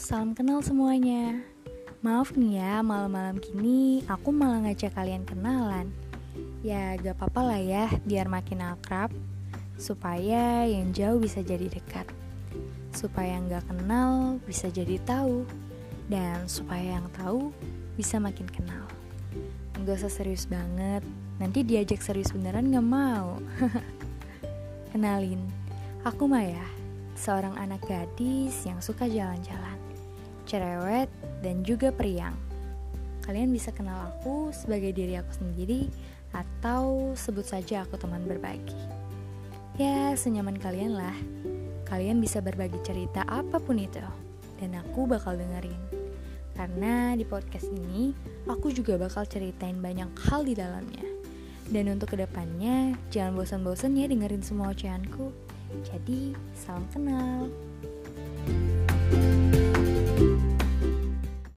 salam kenal semuanya. Maaf nih ya, malam-malam gini aku malah ngajak kalian kenalan. Ya, gak apa-apa lah ya, biar makin akrab. Supaya yang jauh bisa jadi dekat. Supaya yang gak kenal bisa jadi tahu. Dan supaya yang tahu bisa makin kenal. Gak usah serius banget, nanti diajak serius beneran gak mau. Kenalin, aku Maya seorang anak gadis yang suka jalan-jalan, cerewet, dan juga periang. Kalian bisa kenal aku sebagai diri aku sendiri atau sebut saja aku teman berbagi. Ya, senyaman kalian lah. Kalian bisa berbagi cerita apa pun itu, dan aku bakal dengerin. Karena di podcast ini, aku juga bakal ceritain banyak hal di dalamnya. Dan untuk ke depannya, jangan bosan-bosan ya dengerin semua ocehanku. Jadi, salam kenal.